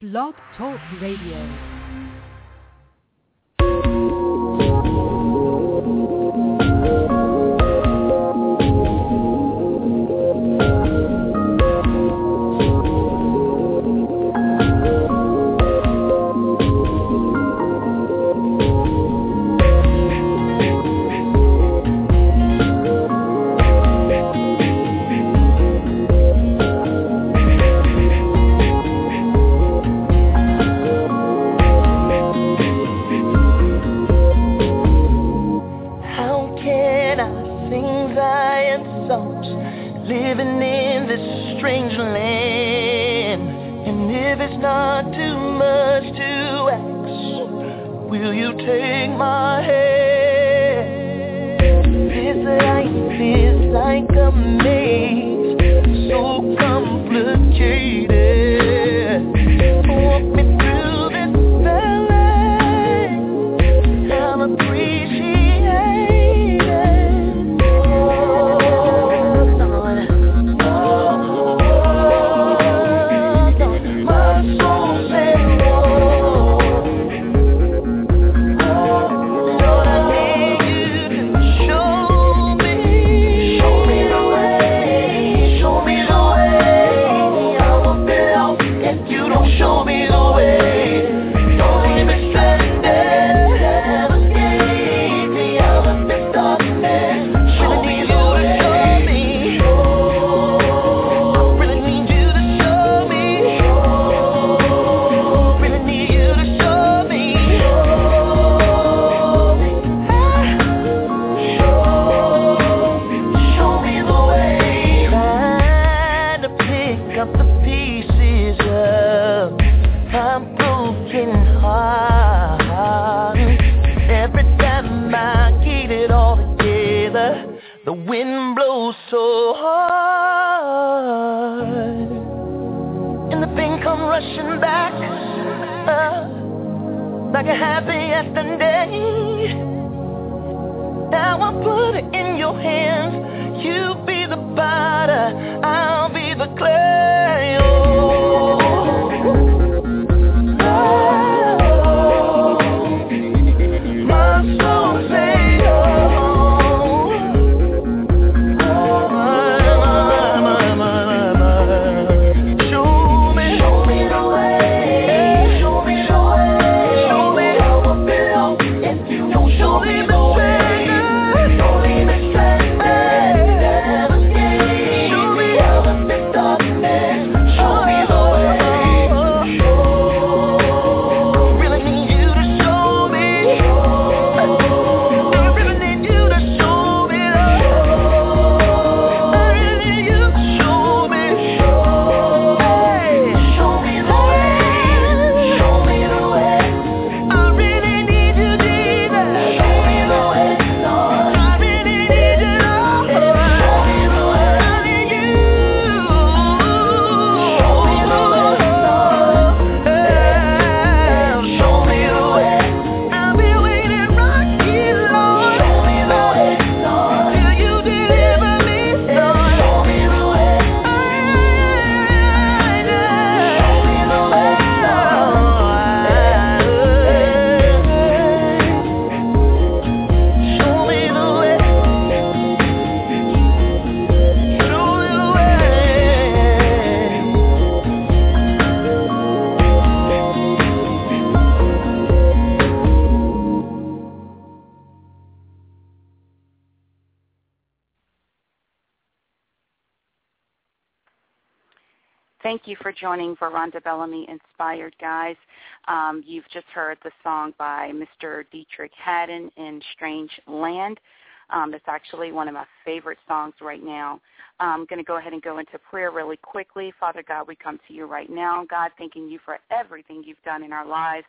Blog Talk Radio. So hard, and the pain come rushing back uh, like a happy yesterday. Now I put it in your hands. You be the potter, I'll be the clay. Joining Veronda Bellamy Inspired Guys. Um, you've just heard the song by Mr. Deitrick Haddon in Strange Land. Um, it's actually one of my favorite songs right now. I'm going to go ahead and go into prayer really quickly. Father God, we come to you right now. God, thanking you for everything you've done in our lives.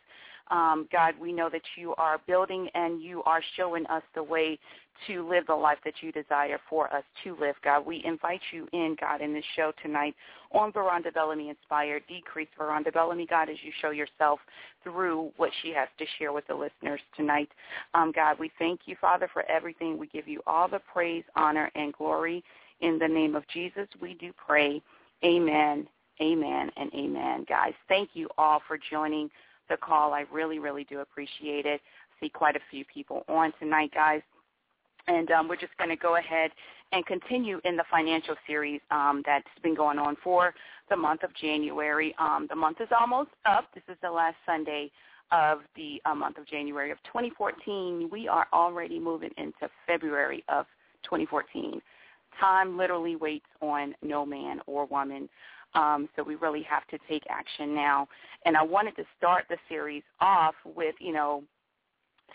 Um, God, we know that you are building and you are showing us the way to live the life that you desire for us to live, God. We invite you in, God, in this show tonight on Veronda Bellamy Inspired. Decrease Veronda Bellamy, God, as you show yourself through what she has to share with the listeners tonight. Um, God, we thank you, Father, for everything. We give you all the praise, honor, and glory. In the name of Jesus, we do pray. Amen Amen and amen, guys. Thank you all for joining the call. I really, really do appreciate it. See quite a few people on tonight, guys. And um, we're just going to go ahead and continue in the financial series um, that's been going on for the month of January. Um, the month is almost up. This is the last Sunday of the uh, month of January of 2014. We are already moving into February of 2014. Time literally waits on no man or woman. Um, so we really have to take action now. And I wanted to start the series off with, you know,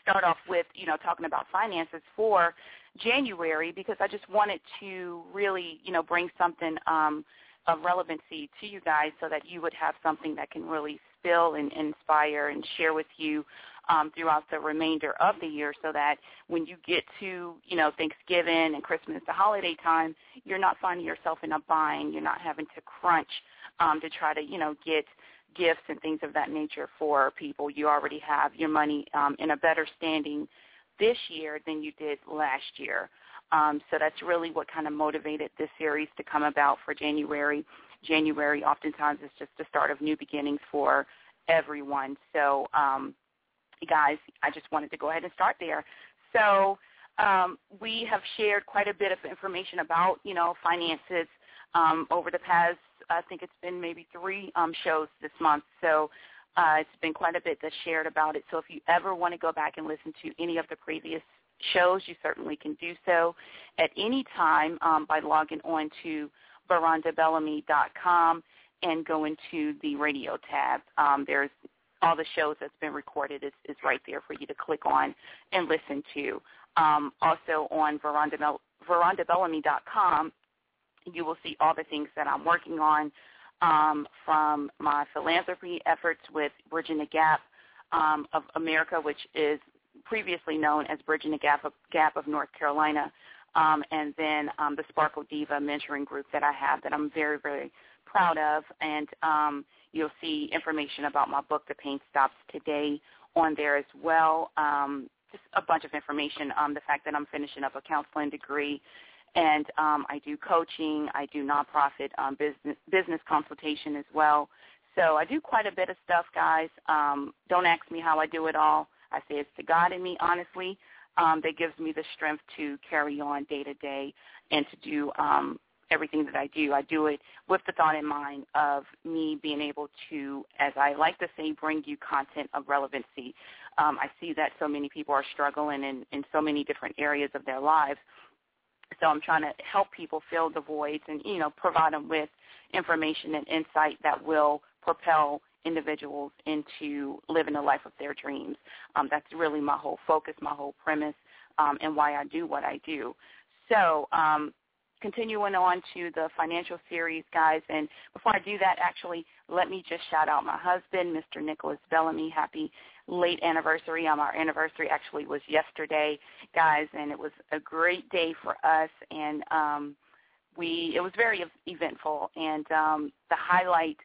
start off with, you know, talking about finances for January because I just wanted to really, you know, bring something um, of relevancy to you guys so that you would have something that can really spill and inspire and share with you um, throughout the remainder of the year so that when you get to, you know, Thanksgiving and Christmas, the holiday time, you're not finding yourself in a bind. You're not having to crunch um, to try to, you know, get gifts and things of that nature for people. You already have your money um, in a better standing this year than you did last year. Um, so that's really what kind of motivated this series to come about for January. January oftentimes is just the start of new beginnings for everyone. So um, guys, I just wanted to go ahead and start there. So um, we have shared quite a bit of information about, you know, finances um, over the past, I think it's been maybe three um, shows this month. So uh, it's been quite a bit that's shared about it. So if you ever want to go back and listen to any of the previous shows, you certainly can do so at any time um, by logging on to verondabellamy.com and go into the radio tab. Um, there's all the shows that's been recorded is, is right there for you to click on and listen to. Um, also on verondabellamy.com, you will see all the things that I'm working on um, from my philanthropy efforts with Bridging the Gap um, of America, which is previously known as Bridging the Gap of, Gap of North Carolina, um, and then um, the Sparkle Diva mentoring group that I have that I'm very, very proud of. And um, You'll see information about my book, The Pain Stops Today, on there as well. Um, just a bunch of information. Um, the fact that I'm finishing up a counseling degree, and um, I do coaching. I do nonprofit um, business business consultation as well. So I do quite a bit of stuff, guys. Um, don't ask me how I do it all. I say it's the God in me, honestly, um, that gives me the strength to carry on day to day and to do um, everything that I do. I do it with the thought in mind of me being able to, as I like to say, bring you content of relevancy. Um, I see that so many people are struggling in, in so many different areas of their lives. So I'm trying to help people fill the voids and, you know, provide them with information and insight that will propel individuals into living the life of their dreams. Um, that's really my whole focus, my whole premise, um, and why I do what I do. So um, continuing on to the financial series, guys. And before I do that, actually, let me just shout out my husband, Mr. Nicholas Bellamy. Happy late anniversary. Um, our anniversary actually was yesterday, guys, and it was a great day for us. And um, we it was very eventful. And um, the highlight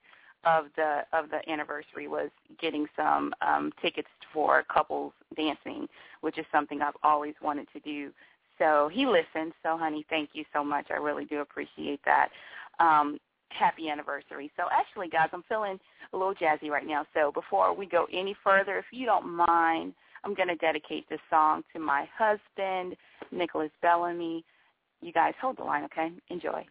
of the of the anniversary was getting some um, tickets for couples dancing, which is something I've always wanted to do. So he listens. So, honey, thank you so much. I really do appreciate that. Um, happy anniversary. So, actually, guys, I'm feeling a little jazzy right now. So, before we go any further, if you don't mind, I'm going to dedicate this song to my husband, Nicholas Bellamy. You guys hold the line, okay? Enjoy.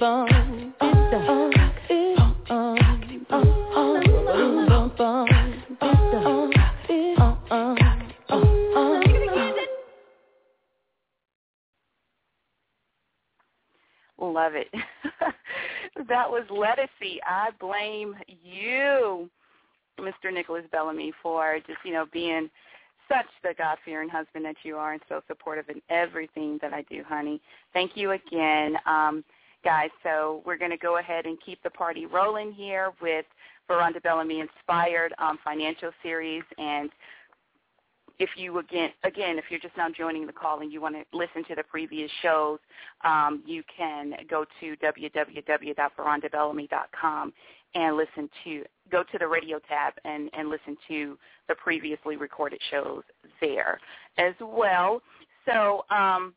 Love it. that was Lettucey. I blame you, Mr. Nicholas Bellamy, for just, you know, being such the God-fearing husband that you are and so supportive in everything that I do, honey. Thank you again. Um, guys, so we're going to go ahead and keep the party rolling here with Veronda Bellamy Inspired um, Financial Series. And if you, again, again, if you're just now joining the call and you want to listen to the previous shows, um, you can go to www.verondabellamy.com and listen to go to the radio tab and, and listen to the previously recorded shows there as well. So um,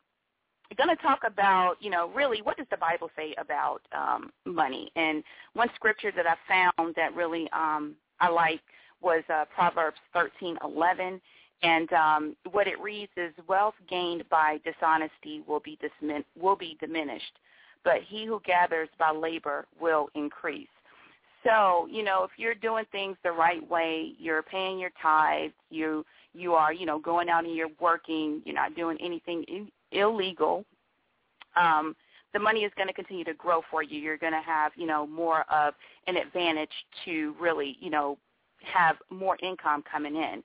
going to talk about, you know, really what does the Bible say about um, money? And one scripture that I found that really um, I like was uh, Proverbs 13:11, and um, what it reads is, "Wealth gained by dishonesty will be dismin- will be diminished, but he who gathers by labor will increase." So, you know, if you're doing things the right way, you're paying your tithes, you you are, you know, going out and you're working, you're not doing anything illegal, um, the money is going to continue to grow for you. You're going to have, you know, more of an advantage to really, you know, have more income coming in.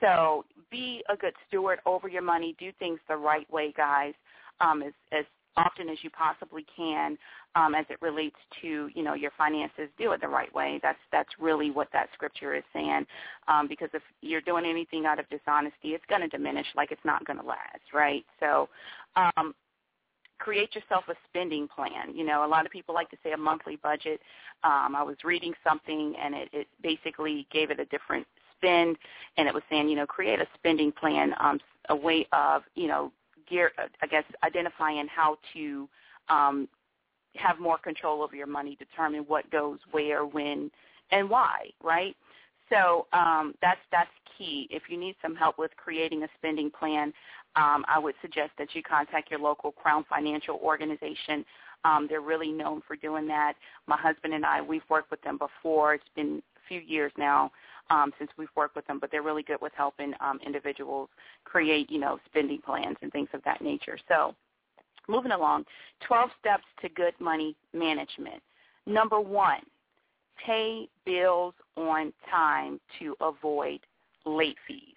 So be a good steward over your money. Do things the right way, guys, um, as, as often as you possibly can um, as it relates to, you know, your finances. Do it the right way. That's that's really what that scripture is saying. Um, because if you're doing anything out of dishonesty, it's going to diminish like it's not going to last, right? So um, create yourself a spending plan. You know, a lot of people like to say a monthly budget. Um, I was reading something and it, it basically gave it a different spend, and it was saying, you know, create a spending plan, um, a way of, you know, gear, uh, I guess, identifying how to um, have more control over your money, determine what goes where, when, and why, right? So um, that's that's key. If you need some help with creating a spending plan, um, I would suggest that you contact your local Crown Financial organization. Um, they're really known for doing that. My husband and I, we've worked with them before. It's been a few years now um, since we've worked with them, but they're really good with helping um, individuals create, you know, spending plans and things of that nature. So moving along, 12 steps to good money management. Number one, pay bills on time to avoid late fees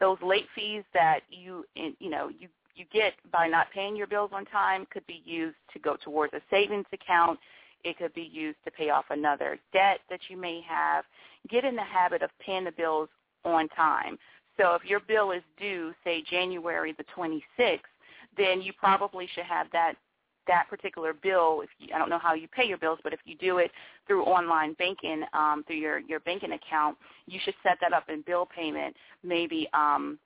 those late fees that you you know you you get by not paying your bills on time could be used to go towards a savings account. It could be used to pay off another debt that you may have. Get in the habit of paying the bills on time. So if your bill is due, say January the 26th, then you probably should have that that particular bill, if you, I don't know how you pay your bills, but if you do it through online banking, um, through your, your banking account, you should set that up in bill payment maybe um,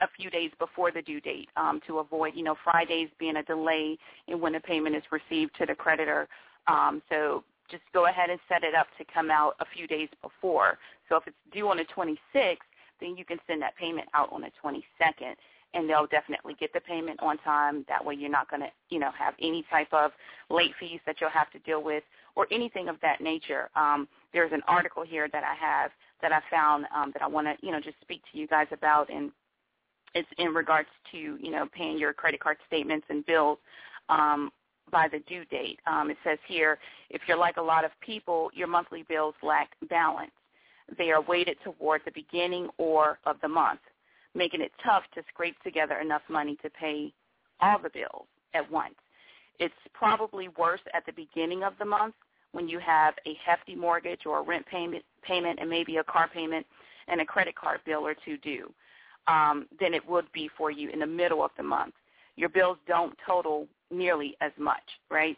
a few days before the due date um, to avoid, you know, Fridays being a delay in when the payment is received to the creditor. Um, so just go ahead and set it up to come out a few days before. So if it's due on the 26th, then you can send that payment out on the 22nd and they'll definitely get the payment on time. That way you're not going to, you know, have any type of late fees that you'll have to deal with or anything of that nature. Um, there's an article here that I have that I found um, that I want to, you know, just speak to you guys about, and it's in regards to, you know, paying your credit card statements and bills um, by the due date. Um, it says here, if you're like a lot of people, your monthly bills lack balance. They are weighted toward the beginning or of the month making it tough to scrape together enough money to pay all the bills at once. It's probably worse at the beginning of the month when you have a hefty mortgage or a rent payment, payment and maybe a car payment and a credit card bill or two due um, than it would be for you in the middle of the month. Your bills don't total nearly as much, right?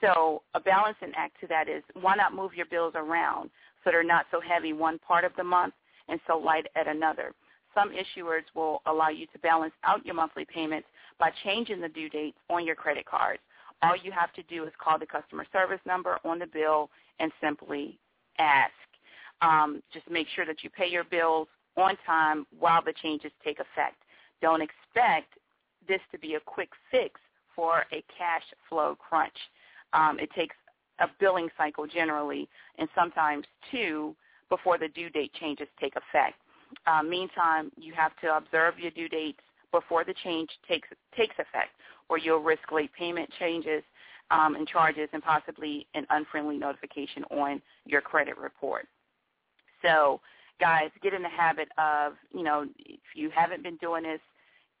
So a balancing act to that is why not move your bills around so they're not so heavy one part of the month and so light at another. Some issuers will allow you to balance out your monthly payments by changing the due dates on your credit cards. All you have to do is call the customer service number on the bill and simply ask. Um, just make sure that you pay your bills on time while the changes take effect. Don't expect this to be a quick fix for a cash flow crunch. Um, it takes a billing cycle generally, and sometimes two, before the due date changes take effect. Uh, meantime, you have to observe your due dates before the change takes takes effect, or you'll risk late payment changes um, and charges and possibly an unfriendly notification on your credit report. So, guys, get in the habit of, you know, if you haven't been doing this,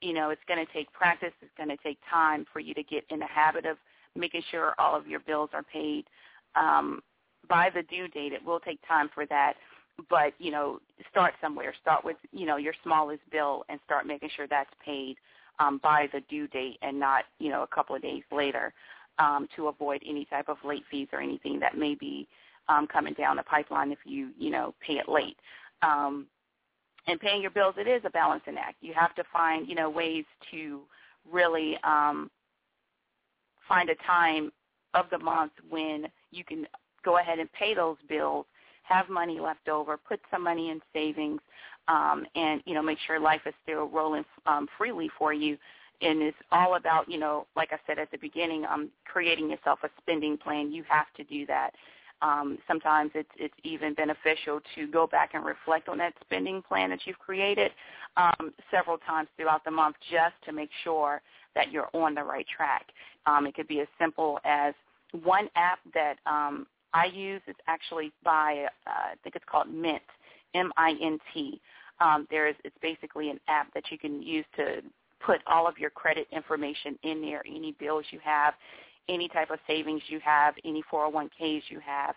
you know, it's going to take practice. It's going to take time for you to get in the habit of making sure all of your bills are paid um, by the due date. It will take time for that, but you know, start somewhere. Start with you know your smallest bill and start making sure that's paid um, by the due date and not you know a couple of days later um, to avoid any type of late fees or anything that may be um, coming down the pipeline if you you know pay it late. Um, and paying your bills, it is a balancing act. You have to find you know ways to really um, find a time of the month when you can go ahead and pay those bills, have money left over, put some money in savings, um, and you know make sure life is still rolling um, freely for you. And it's all about you know, like I said at the beginning, um, creating yourself a spending plan. You have to do that. Um, sometimes it's it's even beneficial to go back and reflect on that spending plan that you've created um, several times throughout the month, just to make sure that you're on the right track. Um, it could be as simple as one app that um, I use is actually by uh, I think it's called Mint, M-I-N-T. Um, there is it's basically an app that you can use to put all of your credit information in there, any bills you have, any type of savings you have, any 401ks you have,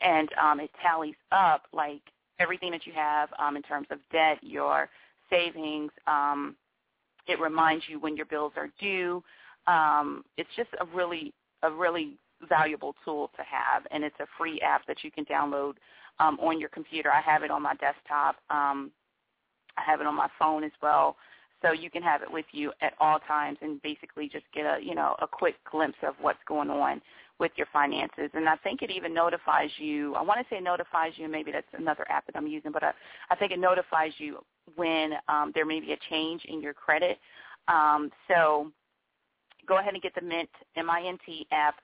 and um, it tallies up like everything that you have um, in terms of debt, your savings. Um, it reminds you when your bills are due. Um, it's just a really a really valuable tool to have, and it's a free app that you can download um, on your computer. I have it on my desktop. Um, I have it on my phone as well, so you can have it with you at all times and basically just get a you know a quick glimpse of what's going on with your finances. And I think it even notifies you. I want to say notifies you. Maybe that's another app that I'm using, but I, I think it notifies you when um, there may be a change in your credit. Um, so go ahead and get the Mint M-I-N-T app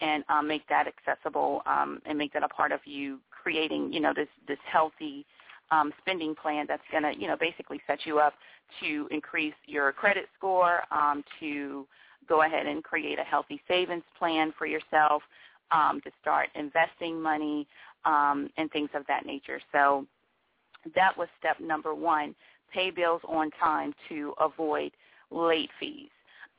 and um, make that accessible um, and make that a part of you creating, you know, this this healthy um, spending plan that's going to, you know, basically set you up to increase your credit score, um, to go ahead and create a healthy savings plan for yourself, um, to start investing money um, and things of that nature. So that was step number one: pay bills on time to avoid late fees.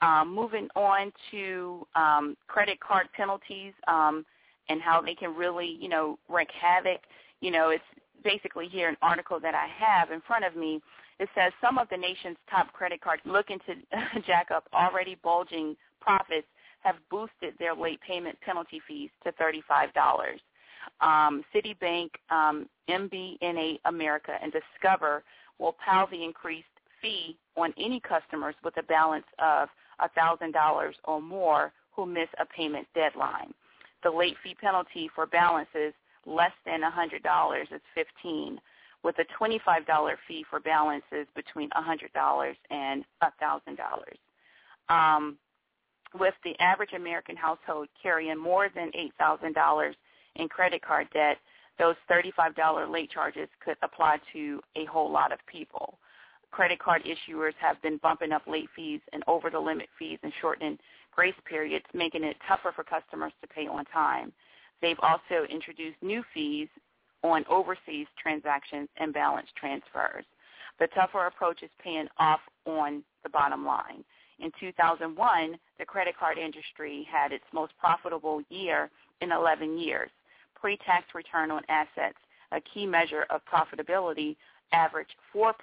Um, moving on to um, credit card penalties um, and how they can really, you know, wreak havoc. You know, it's basically here an article that I have in front of me. It says some of the nation's top credit cards looking to jack up already bulging profits have boosted their late payment penalty fees to $35. Um, Citibank, um, MBNA America, and Discover will pile the increased fee on any customers with a balance of $1,000 or more who miss a payment deadline. The late fee penalty for balances less than $100 is 15 with a $25 fee for balances between $100 and $1,000. Um, with the average American household carrying more than $8,000 in credit card debt, those $35 late charges could apply to a whole lot of people credit card issuers have been bumping up late fees and over the limit fees and shortening grace periods, making it tougher for customers to pay on time. They've also introduced new fees on overseas transactions and balance transfers. The tougher approach is paying off on the bottom line. In 2001, the credit card industry had its most profitable year in 11 years. Pre-tax return on assets, a key measure of profitability, averaged 4%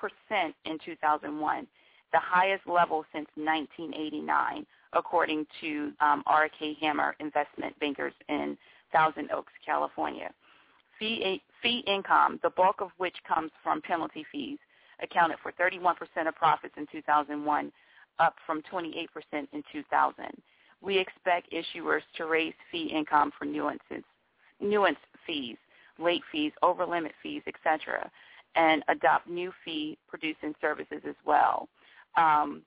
in 2001, the highest level since 1989, according to um, R.K. Hammer Investment Bankers in Thousand Oaks, California. Fee, fee income, the bulk of which comes from penalty fees, accounted for 31% of profits in 2001, up from 28% in 2000. We expect issuers to raise fee income for nuances, nuance fees, late fees, over limit fees, etc and adopt new fee producing services as well. Um,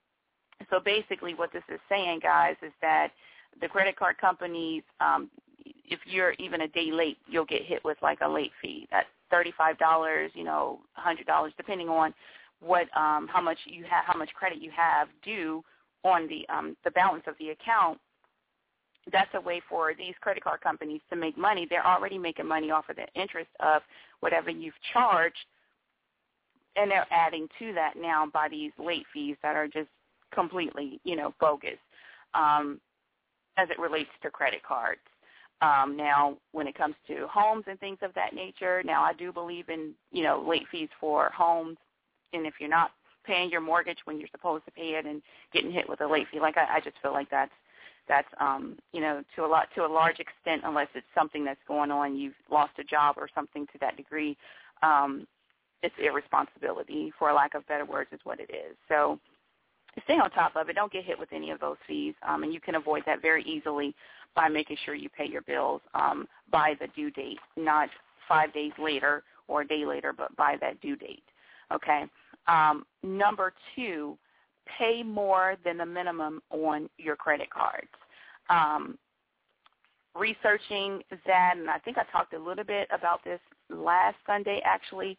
so basically what this is saying, guys, is that the credit card companies, um, if you're even a day late, you'll get hit with like a late fee. That's $35, you know, $100, depending on what, um, how much you have, how much credit you have due on the um, the balance of the account. that's a way for these credit card companies to make money. They're already making money off of the interest of whatever you've charged, and they're adding to that now by these late fees that are just completely, you know, bogus um, as it relates to credit cards. Um, now, when it comes to homes and things of that nature, now I do believe in, you know, late fees for homes, and if you're not paying your mortgage when you're supposed to pay it and getting hit with a late fee, like I, I just feel like that's that's um, you know to a lot to a large extent, unless it's something that's going on, you've lost a job or something to that degree. Um, it's irresponsibility, for lack of better words, is what it is. So stay on top of it. Don't get hit with any of those fees, um, and you can avoid that very easily by making sure you pay your bills um, by the due date, not five days later or a day later, but by that due date. Okay. Um, number two, pay more than the minimum on your credit cards. Um, researching that, and I think I talked a little bit about this last Sunday actually,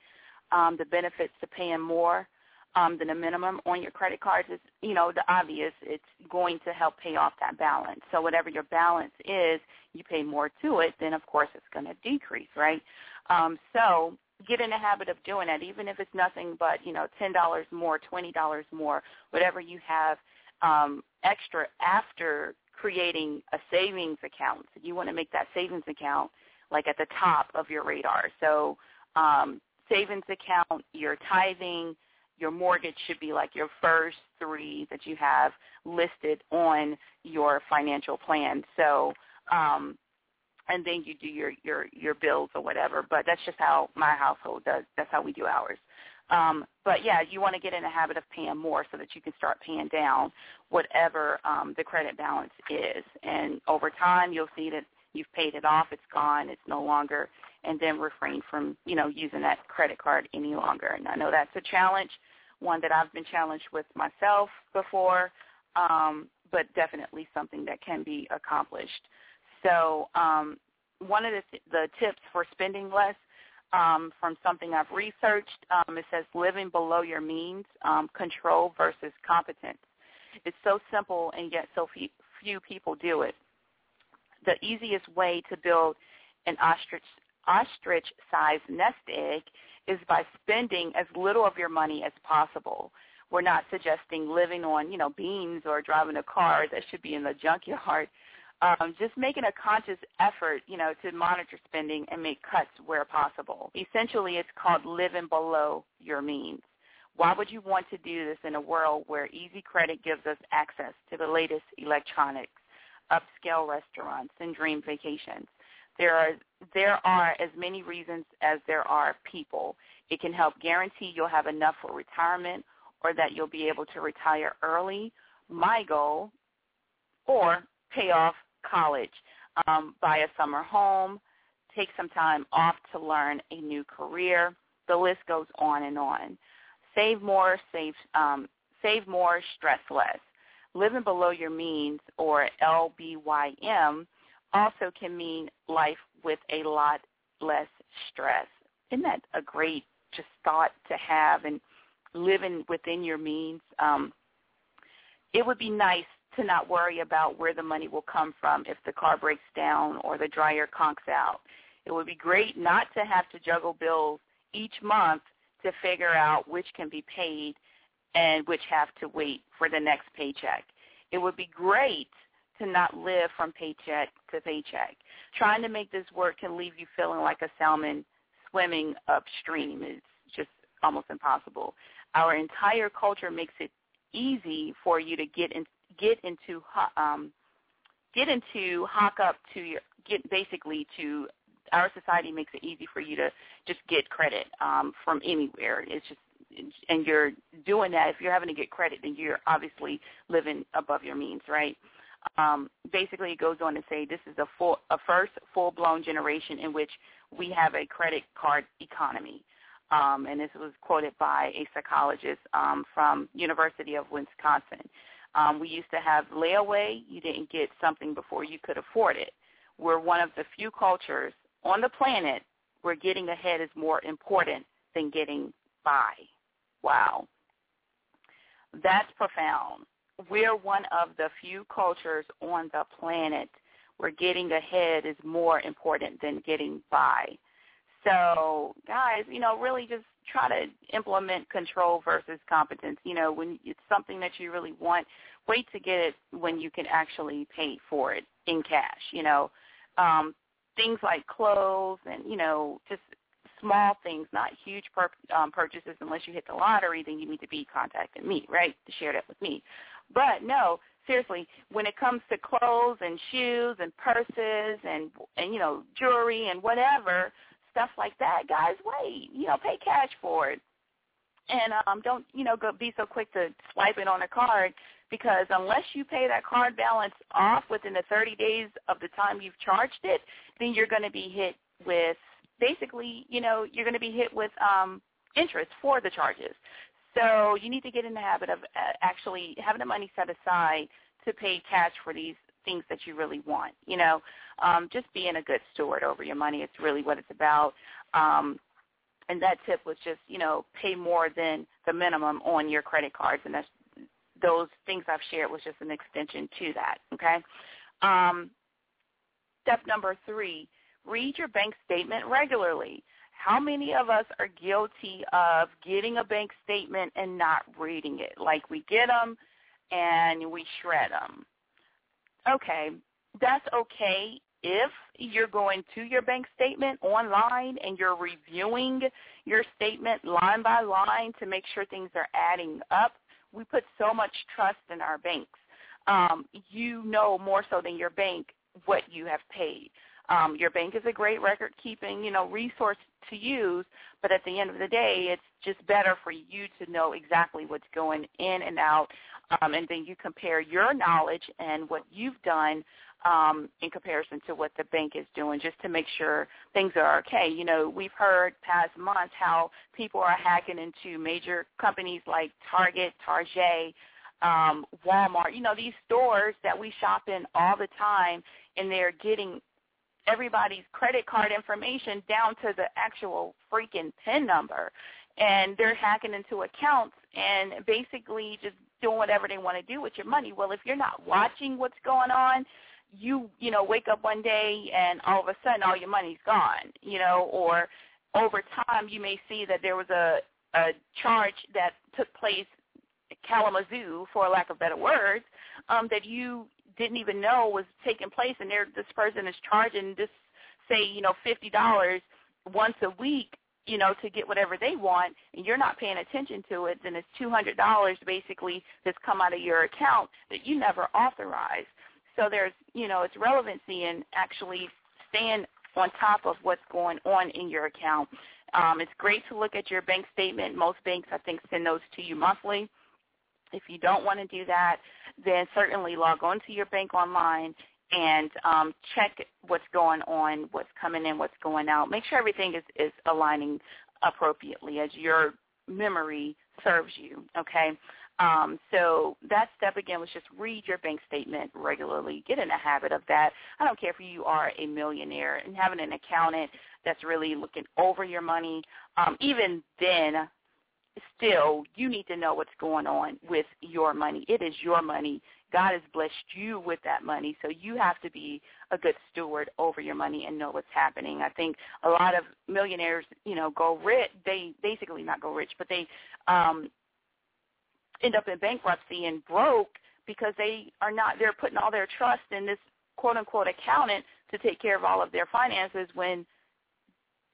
um, the benefits to paying more um, than the minimum on your credit cards is, you know, the obvious. It's going to help pay off that balance. So whatever your balance is, you pay more to it, then of course it's going to decrease, right? Um, so get in the habit of doing that, even if it's nothing but you know ten dollars more, twenty dollars more, whatever you have um, extra after creating a savings account. So you want to make that savings account like at the top of your radar. So um, savings account, your tithing, your mortgage should be like your first three that you have listed on your financial plan. So um, and then you do your your your bills or whatever. But that's just how my household does. That's how we do ours. Um, but yeah, you want to get in the habit of paying more so that you can start paying down whatever um, the credit balance is. And over time, you'll see that you've paid it off. It's gone. It's no longer. And then refrain from you know using that credit card any longer. And I know that's a challenge, one that I've been challenged with myself before, um, but definitely something that can be accomplished. So um, one of the, the tips for spending less um, from something I've researched, um, it says living below your means, um, control versus competence. It's so simple and yet so few, few people do it. The easiest way to build an ostrich ostrich-sized nest egg is by spending as little of your money as possible. We're not suggesting living on, you know, beans or driving a car that should be in the junkyard um, just making a conscious effort, you know, to monitor spending and make cuts where possible. Essentially, it's called living below your means. Why would you want to do this in a world where easy credit gives us access to the latest electronics, upscale restaurants, and dream vacations? There are there are as many reasons as there are people. It can help guarantee you'll have enough for retirement or that you'll be able to retire early. My goal, or pay off college, um, buy a summer home, take some time off to learn a new career. The list goes on and on. Save more, save um, save more, stress less. Living below your means, or LBYM, also can mean life with a lot less stress. Isn't that a great just thought to have and living within your means? Um, it would be nice to not worry about where the money will come from if the car breaks down or the dryer conks out. It would be great not to have to juggle bills each month to figure out which can be paid and which have to wait for the next paycheck. It would be great to not live from paycheck to paycheck. Trying to make this work can leave you feeling like a salmon swimming upstream. It's just almost impossible. Our entire culture makes it easy for you to get in, get into um, get into hock up to your get basically to our society makes it easy for you to just get credit um, from anywhere. It's just and you're doing that if you're having to get credit, then you're obviously living above your means, right? Um, basically, it goes on to say this is a full a first full blown generation in which we have a credit card economy. Um, and this was quoted by a psychologist um, from University of Wisconsin. Um, we used to have layaway. You didn't get something before you could afford it. We're one of the few cultures on the planet where getting ahead is more important than getting by. Wow. That's profound. We're one of the few cultures on the planet where getting ahead is more important than getting by. So, guys, you know, really just try to implement control versus competence. You know, when it's something that you really want, wait to get it when you can actually pay for it in cash. You know, um, things like clothes and you know just small things, not huge pur- um, purchases. Unless you hit the lottery, then you need to be contacting me, right, to share that with me. But no, seriously, when it comes to clothes and shoes and purses and and you know jewelry and whatever stuff like that, guys, wait, you know, pay cash for it. And um, don't you know go be so quick to swipe it on a card because unless you pay that card balance off within the 30 days of the time you've charged it, then you're going to be hit with basically, you know, you're going to be hit with um, interest for the charges. So you need to get in the habit of uh, actually having the money set aside to pay cash for these things that you really want. You know, um, just being a good steward over your money. is really what it's about. Um, and that tip was just, you know, pay more than the minimum on your credit cards, and that's those things I've shared was just an extension to that. Okay. Um, step number three: read your bank statement regularly. How many of us are guilty of getting a bank statement and not reading it? Like we get them and we shred them. Okay, that's okay if you're going to your bank statement online and you're reviewing your statement line by line to make sure things are adding up, we put so much trust in our banks. Um, you know more so than your bank what you have paid. Um, your bank is a great record keeping, you know, resource to use, but at the end of the day, it's just better for you to know exactly what's going in and out, um, and then you compare your knowledge and what you've done um, in comparison to what the bank is doing, just to make sure things are okay. You know, we've heard past months how people are hacking into major companies like Target, Target, um, Walmart. You know, these stores that we shop in all the time, and they're getting everybody's credit card information down to the actual freaking PIN number. And they're hacking into accounts and basically just doing whatever they want to do with your money. Well, if you're not watching what's going on, you, you know, wake up one day and all of a sudden all your money's gone, you know, or over time you may see that there was a, a charge that took place Kalamazoo, for lack of better words, um, that you didn't even know was taking place, and there this person is charging this, say, you know, fifty dollars once a week, you know, to get whatever they want, and you're not paying attention to it, then it's two hundred dollars basically that's come out of your account that you never authorized. So there's, you know, it's relevancy and actually staying on top of what's going on in your account. Um, it's great to look at your bank statement. Most banks, I think, send those to you monthly. If you don't want to do that, then certainly log on to your bank online and um, check what's going on, what's coming in, what's going out. Make sure everything is, is aligning appropriately as your memory serves you, okay? Um, so that step again was just read your bank statement regularly. Get in a habit of that. I don't care if you are a millionaire and having an accountant that's really looking over your money. Um, even then, still you need to know what's going on with your money. It is your money. God has blessed you with that money, so you have to be a good steward over your money and know what's happening. I think a lot of millionaires, you know, go rich. They basically not go rich, but they um end up in bankruptcy and broke because they are not they're putting all their trust in this quote unquote accountant to take care of all of their finances when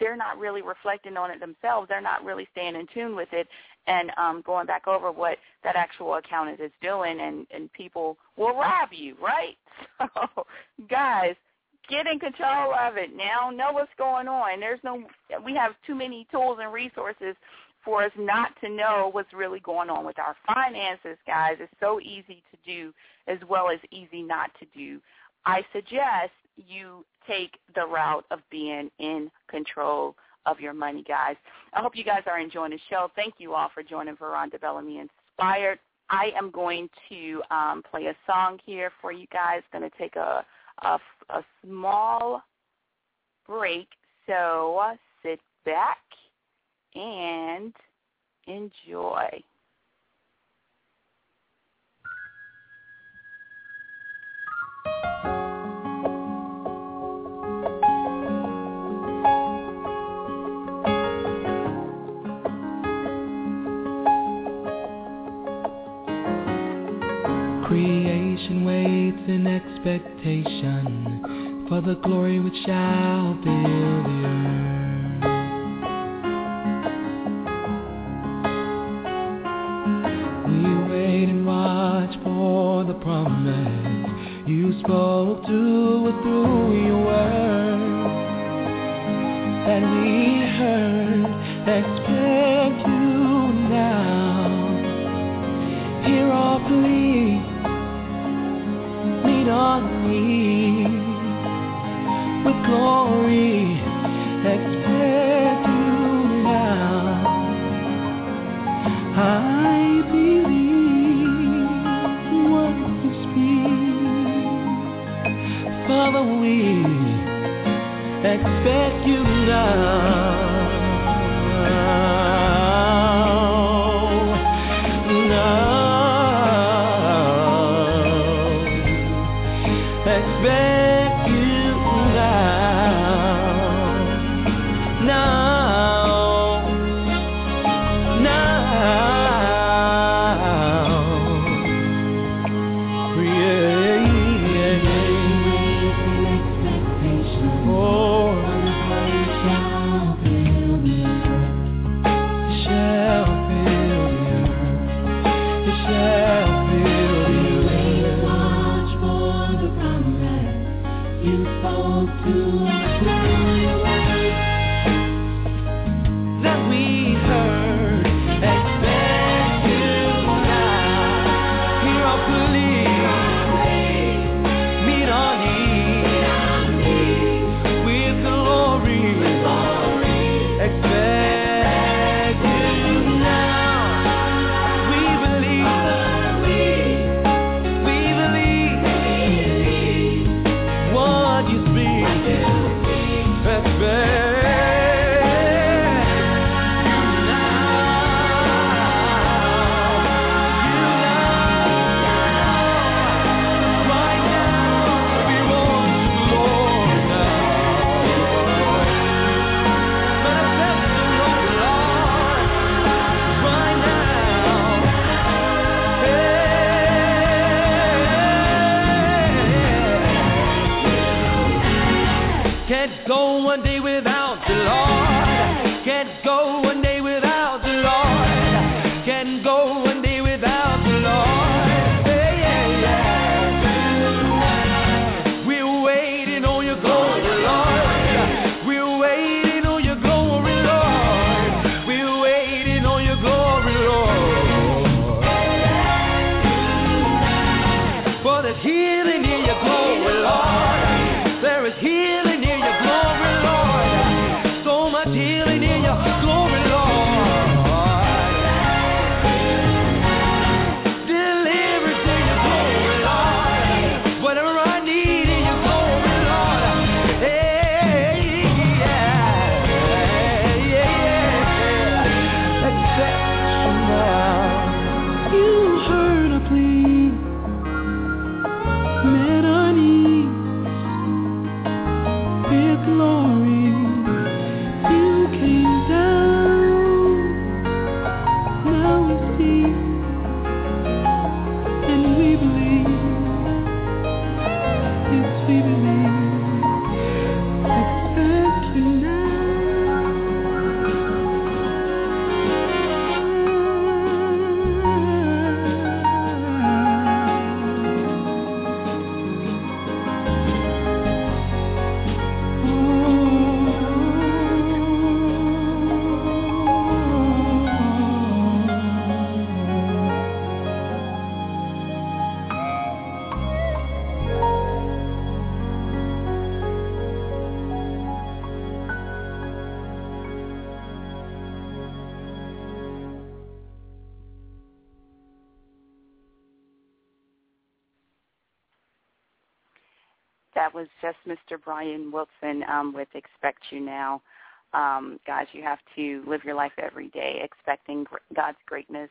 they're not really reflecting on it themselves. They're not really staying in tune with it and um, going back over what that actual accountant is doing, and, and people will rob you, right? So, guys, get in control of it now. Know what's going on. There's no, we have too many tools and resources for us not to know what's really going on with our finances, guys. It's so easy to do as well as easy not to do. I suggest you take the route of being in control of your money, guys. I hope you guys are enjoying the show. Thank you all for joining Veronda Bellamy Inspired. I am going to um, play a song here for you guys. Going to take a, a, a small break. So sit back and enjoy. Expectation for the glory which shall fill the earth. We wait and watch for the promise you spoke to us through your word that we heard. Expect you now. Hear our plea. Our need with glory. Expect you now. I believe what you speak. Father, we expect you. Now. Was Mr. Brian Wilson um, with Expect You Now. Um, guys, you have to live your life every day expecting God's greatness.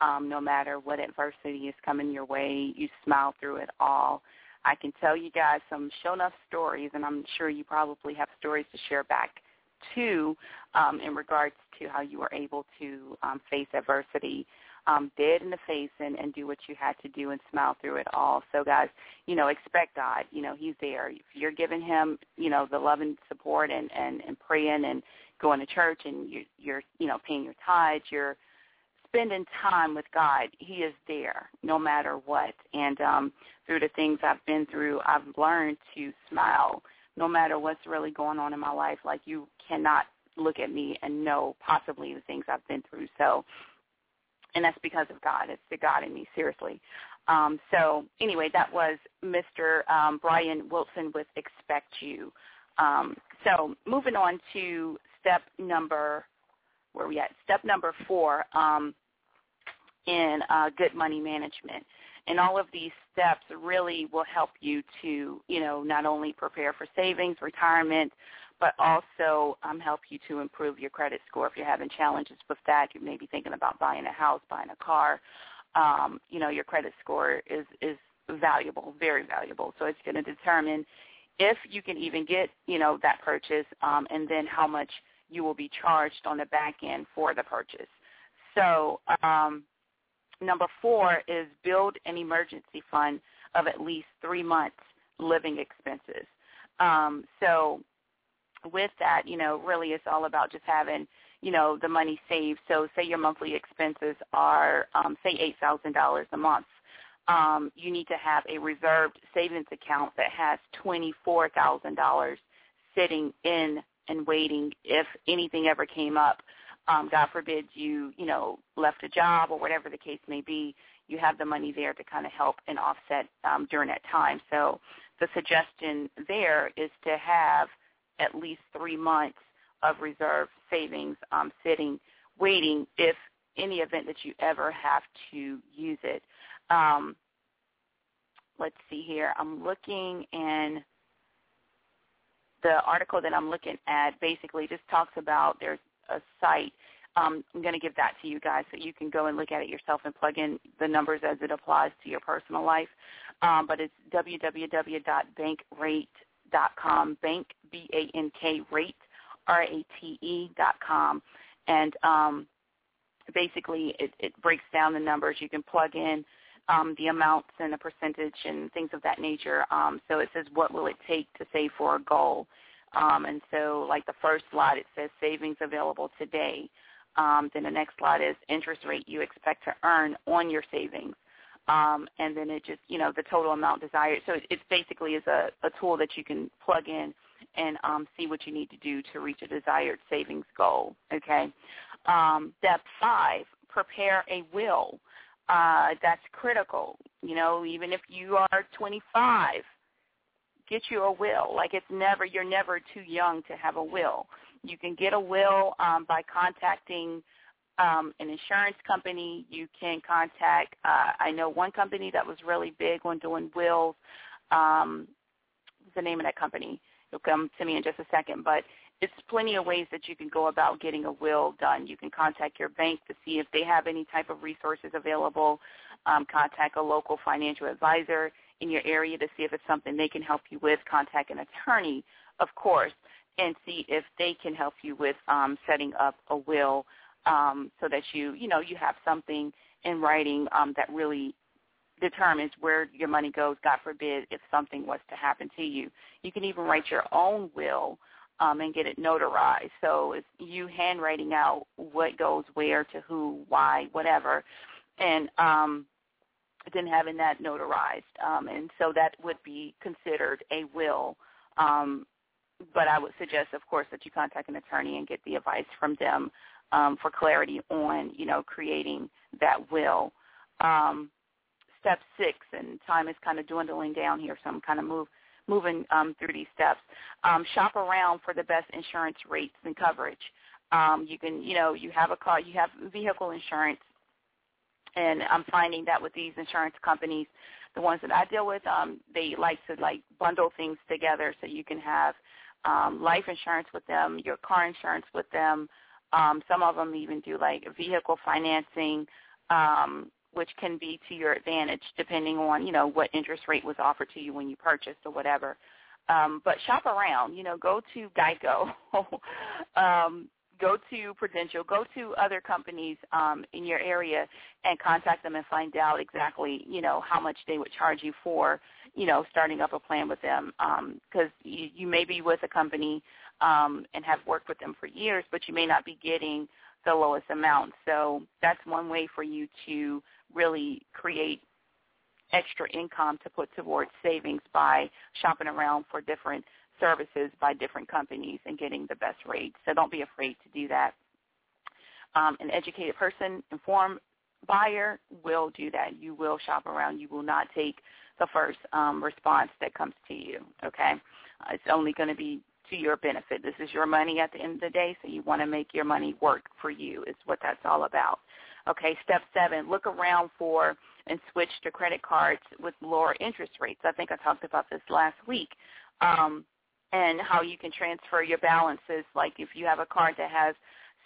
Um, no matter what adversity is coming your way, you smile through it all. I can tell you guys some show enough stories, and I'm sure you probably have stories to share back too um, in regards to how you were able to um, face adversity um, dead in the face and, and do what you had to do and smile through it all. So guys, you know, expect God. You know, He's there. If you're giving Him, you know, the love and support and and, and praying and going to church and you, you're, you know, paying your tithes, you're spending time with God. He is there no matter what. And um, through the things I've been through, I've learned to smile no matter what's really going on in my life. Like you cannot look at me and know possibly the things I've been through. So, and that's because of God. It's the God in me, seriously. Um, so anyway, that was Mr. Um, Brian Wilson with Expect You. Um, so moving on to step number, where we at? Step number four um, in uh, good money management. And all of these steps really will help you to, you know, not only prepare for savings, retirement, but also um, help you to improve your credit score. If you're having challenges with that, you may be thinking about buying a house, buying a car. Um, you know, your credit score is is valuable, very valuable. So it's going to determine if you can even get, you know, that purchase, um, and then how much you will be charged on the back end for the purchase. So um, number four is build an emergency fund of at least three months living expenses. Um, so with that, you know, really it's all about just having, you know, the money saved. So say your monthly expenses are, um, say, $8,000 a month. Um, you need to have a reserved savings account that has $24,000 sitting in and waiting if anything ever came up. Um, God forbid you, you know, left a job or whatever the case may be, you have the money there to kind of help and offset um, during that time. So the suggestion there is to have – at least three months of reserve savings um, sitting, waiting if any event that you ever have to use it. Um, let's see here. I'm looking in the article that I'm looking at basically just talks about there's a site. Um, I'm going to give that to you guys so you can go and look at it yourself and plug in the numbers as it applies to your personal life. Um, but it's www.bankrate.com com, bank b a n k rate r a t e dot com, and um, basically it, it breaks down the numbers. You can plug in um, the amounts and the percentage and things of that nature. Um, so it says what will it take to save for a goal. Um, and so like the first slide, it says savings available today. Um, then the next slide is interest rate you expect to earn on your savings um, and then it just you know the total amount desired. So it, it basically is a, a tool that you can plug in and um, see what you need to do to reach a desired savings goal. Okay. Um, step five: prepare a will. Uh, that's critical. You know, even if you are 25, get you a will. Like it's never you're never too young to have a will. You can get a will um, by contacting um, an insurance company. You can contact. Uh, I know one company that was really big on doing wills. Um, what's the name of that company? It'll come to me in just a second, but it's plenty of ways that you can go about getting a will done. You can contact your bank to see if they have any type of resources available. Um, contact a local financial advisor in your area to see if it's something they can help you with. Contact an attorney, of course, and see if they can help you with um, setting up a will um, so that you, you know, you have something in writing um, that really determines where your money goes, God forbid, if something was to happen to you. You can even write your own will um, and get it notarized. So it's you handwriting out what goes where to who, why, whatever, and um, then having that notarized. Um, and so that would be considered a will. Um, but I would suggest, of course, that you contact an attorney and get the advice from them um, for clarity on, you know, creating that will. Um, step six, and time is kind of dwindling down here, so I'm kind of move, moving um, through these steps. Um, shop around for the best insurance rates and coverage. Um, you can, you know, you have a car, you have vehicle insurance, and I'm finding that with these insurance companies, the ones that I deal with, um, they like to like bundle things together so you can have life insurance with them, your car insurance with them, um, some of them even do like vehicle financing, um, which can be to your advantage depending on you know what interest rate was offered to you when you purchased or whatever. Um, but shop around. You know, go to Geico. um, go to Prudential, go to other companies um, in your area, and contact them and find out exactly, you know, how much they would charge you for, you know, starting up a plan with them. Because um, you, you may be with a company um, and have worked with them for years, but you may not be getting the lowest amount. So that's one way for you to really create extra income to put towards savings by shopping around for different services by different companies and getting the best rates. So don't be afraid to do that. Um, an educated person, informed buyer will do that. You will shop around. You will not take the first um, response that comes to you. Okay, uh, it's only going to be to your benefit. This is your money at the end of the day, so you want to make your money work for you. Is what that's all about. Okay, step seven: look around for and switch to credit cards with lower interest rates. I think I talked about this last week. Um, and how you can transfer your balances. Like if you have a card that has,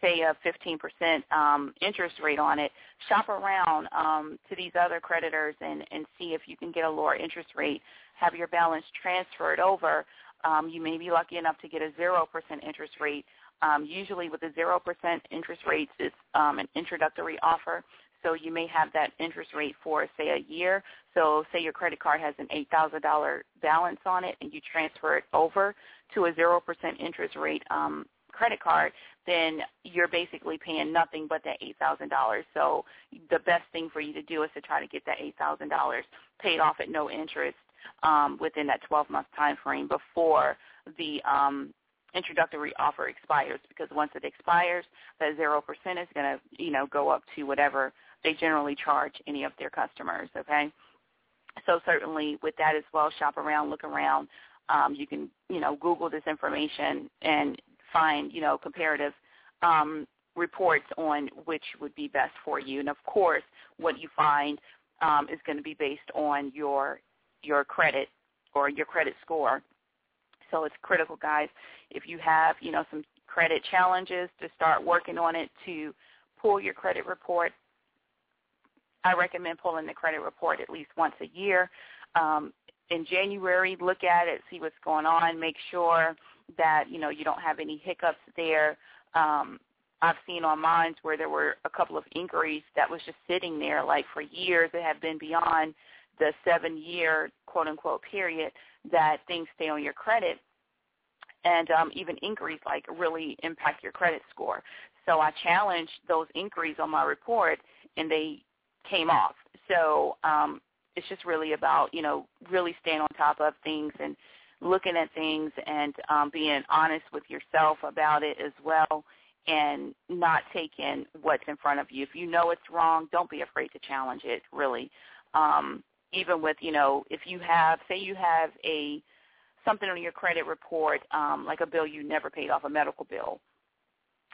say, a 15% um, interest rate on it, shop around um, to these other creditors and, and see if you can get a lower interest rate. Have your balance transferred over. Um, you may be lucky enough to get a 0% interest rate. Um, usually with a 0% interest rate, it's um, an introductory offer. So you may have that interest rate for, say, a year. So say your credit card has an $8,000 balance on it and you transfer it over to a 0% interest rate um, credit card, then you're basically paying nothing but that $8,000. So the best thing for you to do is to try to get that $8,000 paid off at no interest um, within that 12-month time frame before the um, introductory offer expires because once it expires, that 0% is going to, you know, go up to whatever they generally charge any of their customers, okay? So certainly with that as well, shop around, look around. Um, you can, you know, Google this information and find, you know, comparative um, reports on which would be best for you. And of course, what you find um, is going to be based on your your credit or your credit score. So it's critical, guys. If you have, you know, some credit challenges, to start working on it to pull your credit report I recommend pulling the credit report at least once a year. Um, in January, look at it, see what's going on, make sure that you know you don't have any hiccups there. Um, I've seen on mine where there were a couple of inquiries that was just sitting there like for years that have been beyond the seven year quote unquote period that things stay on your credit and um, even inquiries like really impact your credit score. So I challenged those inquiries on my report and they came off. So um, it's just really about you know really staying on top of things and looking at things and um, being honest with yourself about it as well and not taking what's in front of you. If you know it's wrong, don't be afraid to challenge it, really. Um, even with, you know, if you have, say you have a, something on your credit report, um, like a bill you never paid off, a medical bill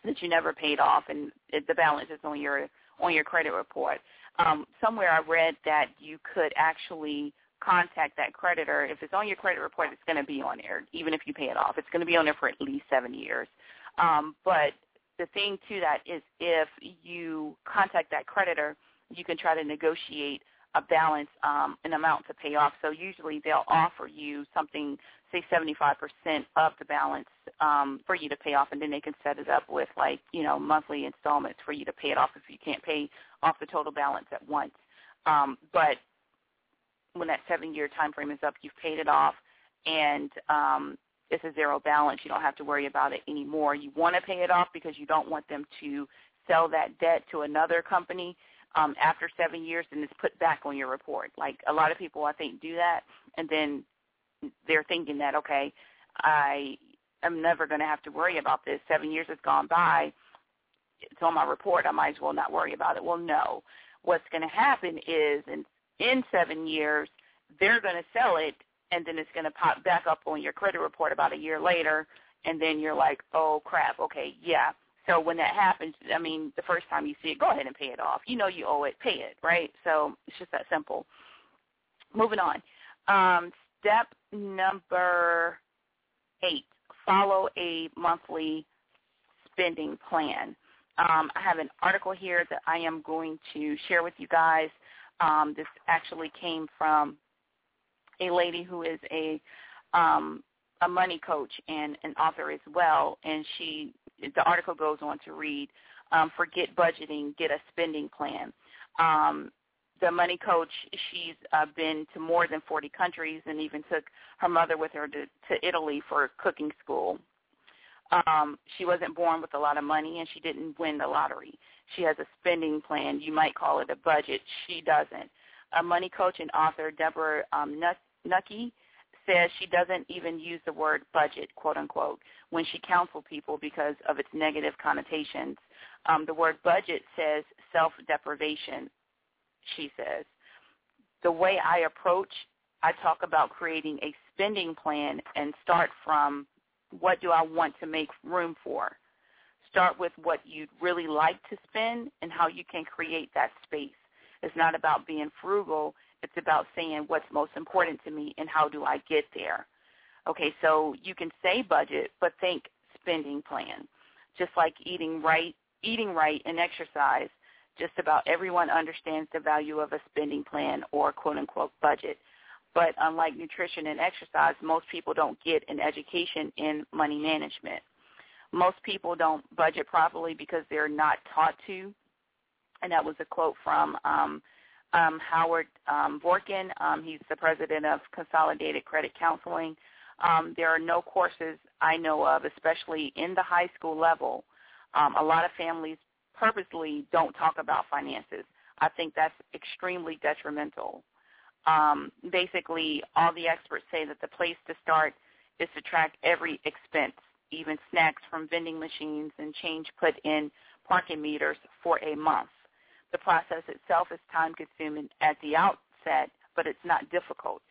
that you never paid off and it, the balance is on your, on your credit report um, somewhere I read that you could actually contact that creditor. If it's on your credit report, it's going to be on there, even if you pay it off. It's going to be on there for at least seven years. Um, but the thing to that is if you contact that creditor, you can try to negotiate a balance, um, an amount to pay off. So usually they'll offer you something, say 75% of the balance um, for you to pay off, and then they can set it up with like, you know, monthly installments for you to pay it off if you can't pay off the total balance at once. Um, but when that seven-year time frame is up, you've paid it off, and um, it's a zero balance. You don't have to worry about it anymore. You want to pay it off because you don't want them to sell that debt to another company um, after seven years and it's put back on your report. Like a lot of people, I think, do that, and then they're thinking that okay, I am never going to have to worry about this. Seven years has gone by. It's on my report. I might as well not worry about it. Well, no. What's going to happen is in in seven years they're going to sell it, and then it's going to pop back up on your credit report about a year later, and then you're like, oh crap, okay, yeah, so when that happens, I mean, the first time you see it, go ahead and pay it off. You know you owe it, pay it, right? So it's just that simple. Moving on. Um, step number eight, follow a monthly spending plan. Um, I have an article here that I am going to share with you guys. Um, this actually came from a lady who is a um, a money coach and an author as well, and she the article goes on to read, um, forget budgeting, get a spending plan. Um, the money coach, she's uh, been to more than 40 countries and even took her mother with her to, to Italy for cooking school. Um, she wasn't born with a lot of money and she didn't win the lottery. She has a spending plan. You might call it a budget. She doesn't. A money coach and author, Deborah um, Knuckey, says she doesn't even use the word budget, quote unquote, when she counsels people because of its negative connotations. Um, the word budget says self-deprivation, she says. The way I approach, I talk about creating a spending plan and start from what do I want to make room for. Start with what you'd really like to spend and how you can create that space. It's not about being frugal. It's about saying what's most important to me and how do I get there. Okay, so you can say budget, but think spending plan. Just like eating right, eating right and exercise, just about everyone understands the value of a spending plan or quote unquote budget. But unlike nutrition and exercise, most people don't get an education in money management. Most people don't budget properly because they're not taught to. And that was a quote from um, um, Howard um, Dvorkin. Um, he's the president of Consolidated Credit Counseling. Um, there are no courses I know of, especially in the high school level. Um, a lot of families purposely don't talk about finances. I think that's extremely detrimental. Um, basically, all the experts say that the place to start is to track every expense, even snacks from vending machines and change put in parking meters for a month. The process itself is time-consuming at the outset, but it's not difficult.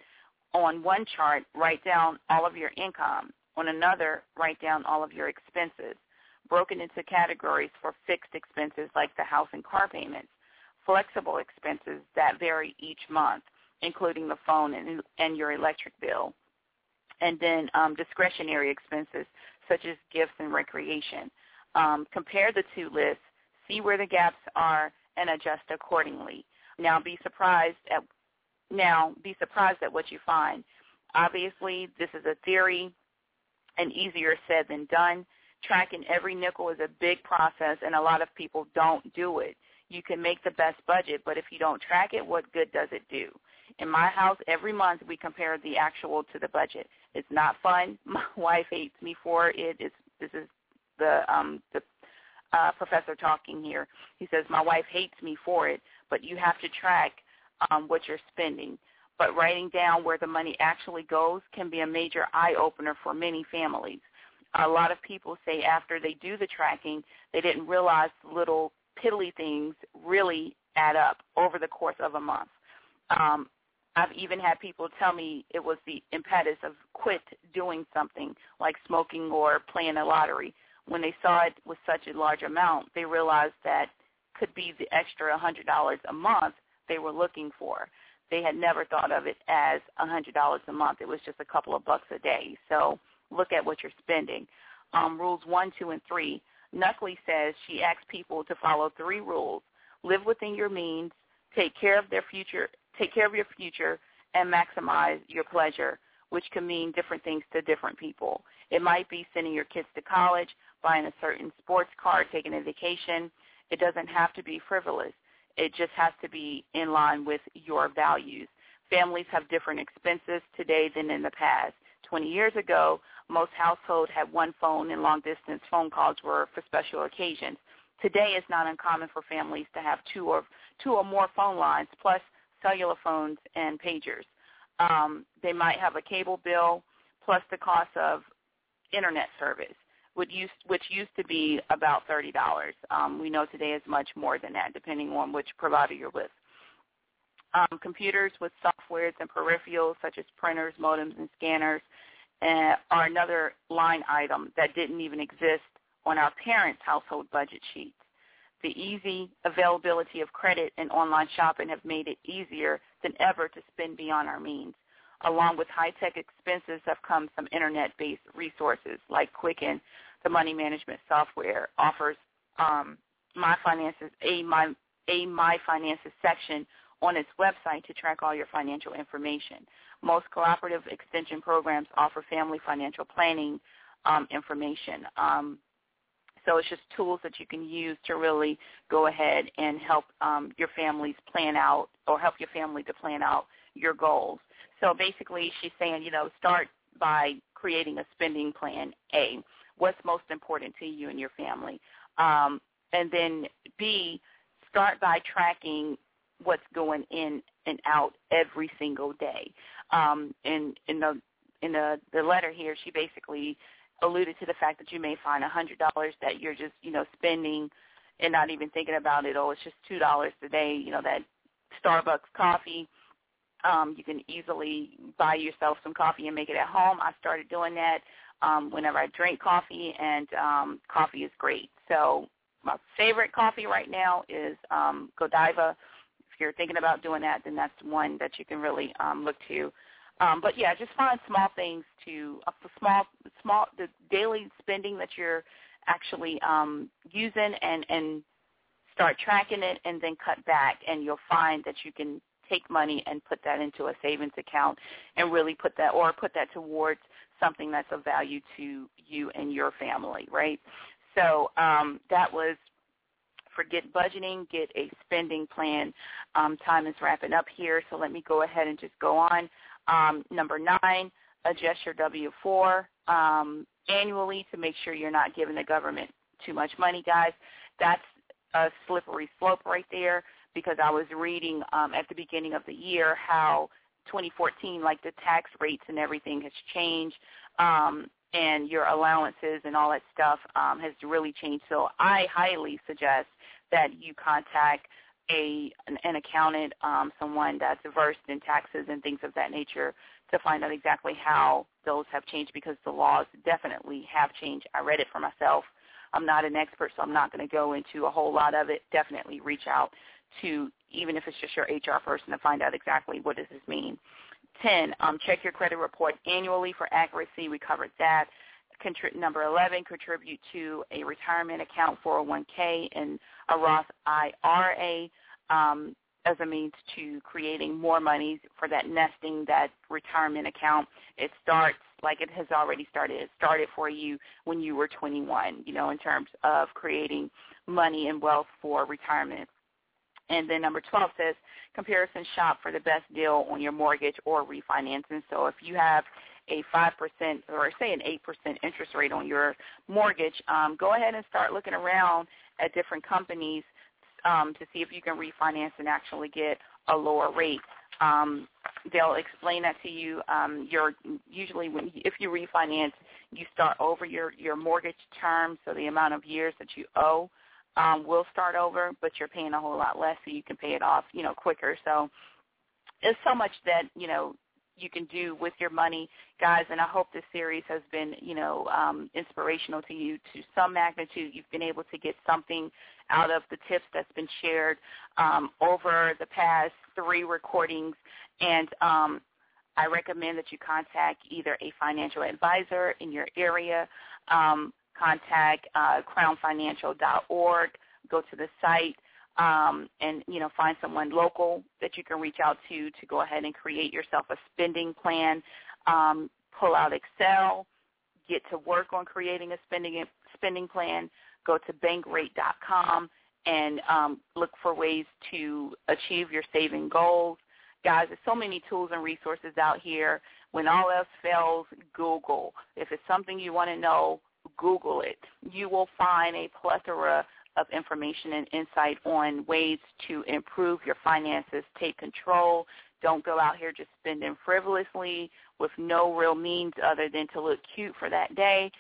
On one chart, write down all of your income. On another, write down all of your expenses, broken into categories for fixed expenses like the house and car payments, flexible expenses that vary each month, including the phone and, and your electric bill, and then um, discretionary expenses such as gifts and recreation. Um, compare the two lists, see where the gaps are, and adjust accordingly. Now be surprised at now be surprised at what you find. Obviously, this is a theory and easier said than done. Tracking every nickel is a big process and a lot of people don't do it. You can make the best budget, but if you don't track it, what good does it do? In my house, every month we compare the actual to the budget. It's not fun. My wife hates me for it. It's this is the um the uh, professor talking here. He says, my wife hates me for it, but you have to track um, what you're spending. But writing down where the money actually goes can be a major eye-opener for many families. A lot of people say after they do the tracking, they didn't realize little piddly things really add up over the course of a month. Um, I've even had people tell me it was the impetus of quit doing something like smoking or playing a lottery when they saw it was such a large amount, they realized that could be the extra $100 a month they were looking for. They had never thought of it as $100 a month. It was just a couple of bucks a day. So look at what you're spending. Um, rules 1, 2, and 3. Nuckley says she asks people to follow three rules. Live within your means, take care of their future, take care of your future, and maximize your pleasure, which can mean different things to different people. It might be sending your kids to college, buying a certain sports car, taking a vacation. It doesn't have to be frivolous. It just has to be in line with your values. Families have different expenses today than in the past. 20 years ago, most households had one phone and long-distance phone calls were for special occasions. Today, it's not uncommon for families to have two or two or more phone lines, plus cellular phones and pagers. Um, they might have a cable bill, plus the cost of internet service which used which used to be about thirty dollars. Um, we know today is much more than that, depending on which provider you're with. Um, computers with softwares and peripherals such as printers, modems, and scanners uh, are another line item that didn't even exist on our parents' household budget sheets. The easy availability of credit and online shopping have made it easier than ever to spend beyond our means. Along with high-tech expenses have come some internet-based resources like Quicken, the money management software, offers um, My Finances, a My, a My Finances section on its website to track all your financial information. Most cooperative extension programs offer family financial planning um, information. Um, So it's just tools that you can use to really go ahead and help um, your families plan out or help your family to plan out your goals. So basically she's saying, you know, start by creating a spending plan, A, what's most important to you and your family. Um, and then B, start by tracking what's going in and out every single day. Um, in in the in the the letter here, she basically alluded to the fact that you may find a hundred dollars that you're just you know spending and not even thinking about it. Oh, it's just two dollars a day. You know that Starbucks coffee. Um, you can easily buy yourself some coffee and make it at home. I started doing that um, whenever I drink coffee, and um, coffee is great. So my favorite coffee right now is um, Godiva. If you're thinking about doing that, then that's one that you can really um, look to. Um, but yeah, just find small things to uh, small small the daily spending that you're actually um, using and and start tracking it and then cut back and you'll find that you can take money and put that into a savings account and really put that or put that towards something that's of value to you and your family, right? So um, that was forget budgeting, get a spending plan. Um, time is wrapping up here, so let me go ahead and just go on. Um, number nine, adjust your W-4 um, annually to make sure you're not giving the government too much money, guys. That's a slippery slope right there because I was reading um, at the beginning of the year how 2014, like the tax rates and everything has changed. Um, and your allowances and all that stuff um, has really changed. So I highly suggest that you contact a an, an accountant, um, someone that's versed in taxes and things of that nature to find out exactly how those have changed because the laws definitely have changed. I read it for myself. I'm not an expert, so I'm not going to go into a whole lot of it. Definitely reach out to, even if it's just your HR person, to find out exactly what does this mean. 10, um, check your credit report annually for accuracy. We covered that. Contri- number 11, contribute to a retirement account, 401k, and a Roth IRA um, as a means to creating more money for that nesting, that retirement account. It starts like it has already started. It started for you when you were 21, you know, in terms of creating money and wealth for retirement. And then number 12 says comparison shop for the best deal on your mortgage or refinancing. So if you have a 5% or say an 8% interest rate on your mortgage, um, go ahead and start looking around at different companies um, to see if you can refinance and actually get a lower rate. Um, they'll explain that to you. Um, you're usually when if you refinance, you start over your your mortgage term, so the amount of years that you owe um, will start over, but you're paying a whole lot less, so you can pay it off, you know, quicker. So there's so much that you know you can do with your money, guys. And I hope this series has been, you know, um, inspirational to you to some magnitude. You've been able to get something out of the tips that's been shared um, over the past three recordings, and um, I recommend that you contact either a financial advisor in your area. Um, contact uh, crownfinancial.org. Go to the site um, and you know find someone local that you can reach out to to go ahead and create yourself a spending plan. Um, pull out Excel, get to work on creating a spending spending plan. Go to bankrate.com and um, look for ways to achieve your saving goals. Guys, there's so many tools and resources out here. When all else fails, Google. If it's something you want to know, Google it. You will find a plethora of information and insight on ways to improve your finances, take control. Don't go out here just spending frivolously with no real means other than to look cute for that day.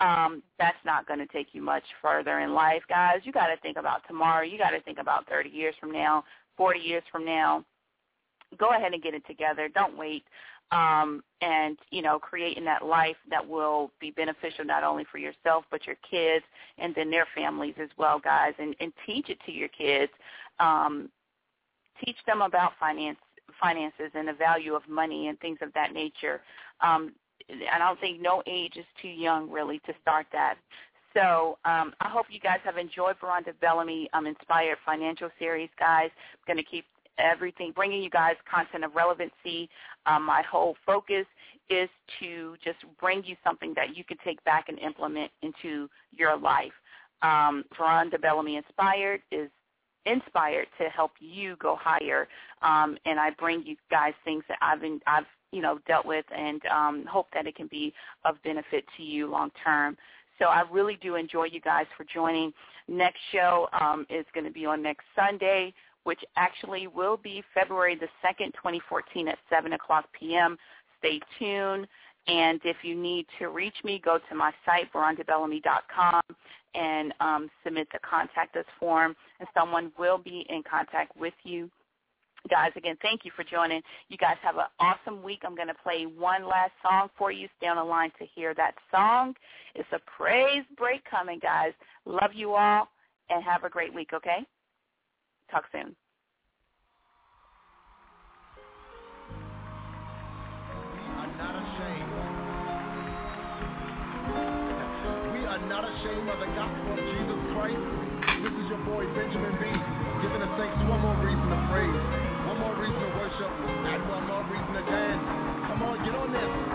Um, that's not going to take you much further in life, guys. You got to think about tomorrow. You got to think about 30 years from now, 40 years from now. Go ahead and get it together. Don't wait um, and you know creating that life that will be beneficial not only for yourself but your kids and then their families as well, guys. And, and teach it to your kids. Um, teach them about finance finances and the value of money and things of that nature. Um, I don't think no age is too young really to start that. So um, I hope you guys have enjoyed Veronda Bellamy um, Inspired Financial Series, guys. I'm going to keep everything, bringing you guys content of relevancy. Um, my whole focus is to just bring you something that you can take back and implement into your life. um, Veronda Bellamy Inspired is inspired to help you go higher. Um, and I bring you guys things that I've been, I've you know dealt with, and um, hope that it can be of benefit to you long term. So I really do enjoy you guys for joining. Next show um, is going to be on next Sunday, which actually will be February the 2nd, 2014 at 7 o'clock p.m. Stay tuned. And if you need to reach me, go to my site, verondabellamy.com, and um, submit the contact us form, and someone will be in contact with you. Guys, again, thank you for joining. You guys have an awesome week. I'm going to play one last song for you. Stay on the line to hear that song. It's a praise break coming, guys. Love you all, and have a great week, okay? Talk soon. We are not ashamed We are not ashamed of the gospel of Jesus Christ. This is your boy Benjamin B. Giving the saints one more reason to praise, one more reason to worship, and one more reason to dance. Come on, get on this.